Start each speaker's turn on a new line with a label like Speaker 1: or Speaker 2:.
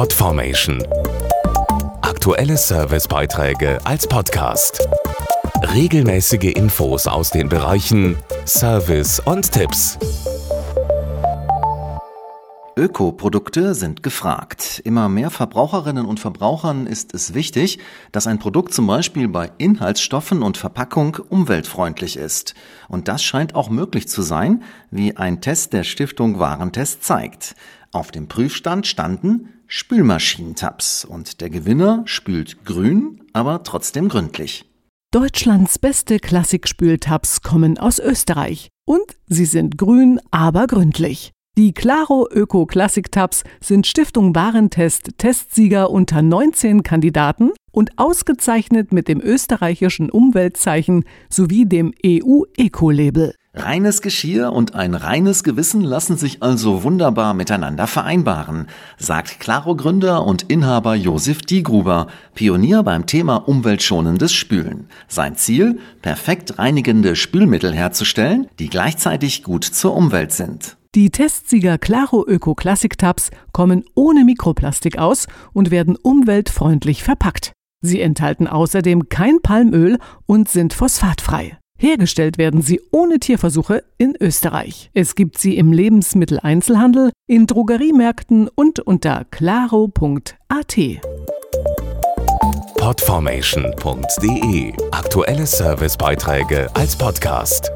Speaker 1: Podformation. Aktuelle Servicebeiträge als Podcast. Regelmäßige Infos aus den Bereichen Service und Tipps.
Speaker 2: Ökoprodukte sind gefragt. Immer mehr Verbraucherinnen und Verbrauchern ist es wichtig, dass ein Produkt zum Beispiel bei Inhaltsstoffen und Verpackung umweltfreundlich ist. Und das scheint auch möglich zu sein, wie ein Test der Stiftung Warentest zeigt. Auf dem Prüfstand standen Spülmaschinentabs und der Gewinner spült grün, aber trotzdem gründlich.
Speaker 3: Deutschlands beste Klassikspültabs kommen aus Österreich und sie sind grün, aber gründlich. Die Claro Öko Classic Tabs sind Stiftung Warentest Testsieger unter 19 Kandidaten und ausgezeichnet mit dem österreichischen Umweltzeichen sowie dem EU Eco-Label.
Speaker 2: Reines Geschirr und ein reines Gewissen lassen sich also wunderbar miteinander vereinbaren, sagt Claro-Gründer und Inhaber Josef Diegruber, Pionier beim Thema umweltschonendes Spülen. Sein Ziel, perfekt reinigende Spülmittel herzustellen, die gleichzeitig gut zur Umwelt sind.
Speaker 3: Die Testsieger Claro Öko Classic Tabs kommen ohne Mikroplastik aus und werden umweltfreundlich verpackt. Sie enthalten außerdem kein Palmöl und sind phosphatfrei. Hergestellt werden sie ohne Tierversuche in Österreich. Es gibt sie im Lebensmitteleinzelhandel, in Drogeriemärkten und unter claro.at.
Speaker 1: Podformation.de Aktuelle Servicebeiträge als Podcast.